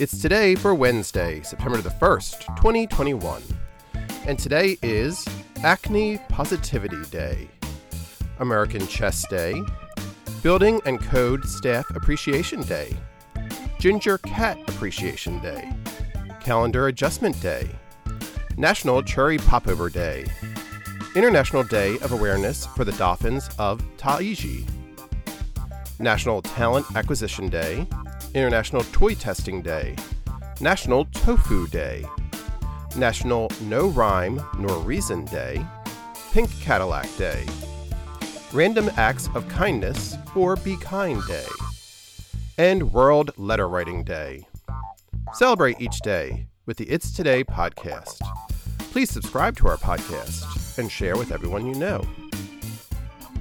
It's today for Wednesday, September the 1st, 2021. And today is Acne Positivity Day, American Chess Day, Building and Code Staff Appreciation Day, Ginger Cat Appreciation Day, Calendar Adjustment Day, National Cherry Popover Day, International Day of Awareness for the Dolphins of Taiji, National Talent Acquisition Day, International Toy Testing Day, National Tofu Day, National No Rhyme Nor Reason Day, Pink Cadillac Day, Random Acts of Kindness or Be Kind Day, and World Letter Writing Day. Celebrate each day with the It's Today podcast. Please subscribe to our podcast and share with everyone you know.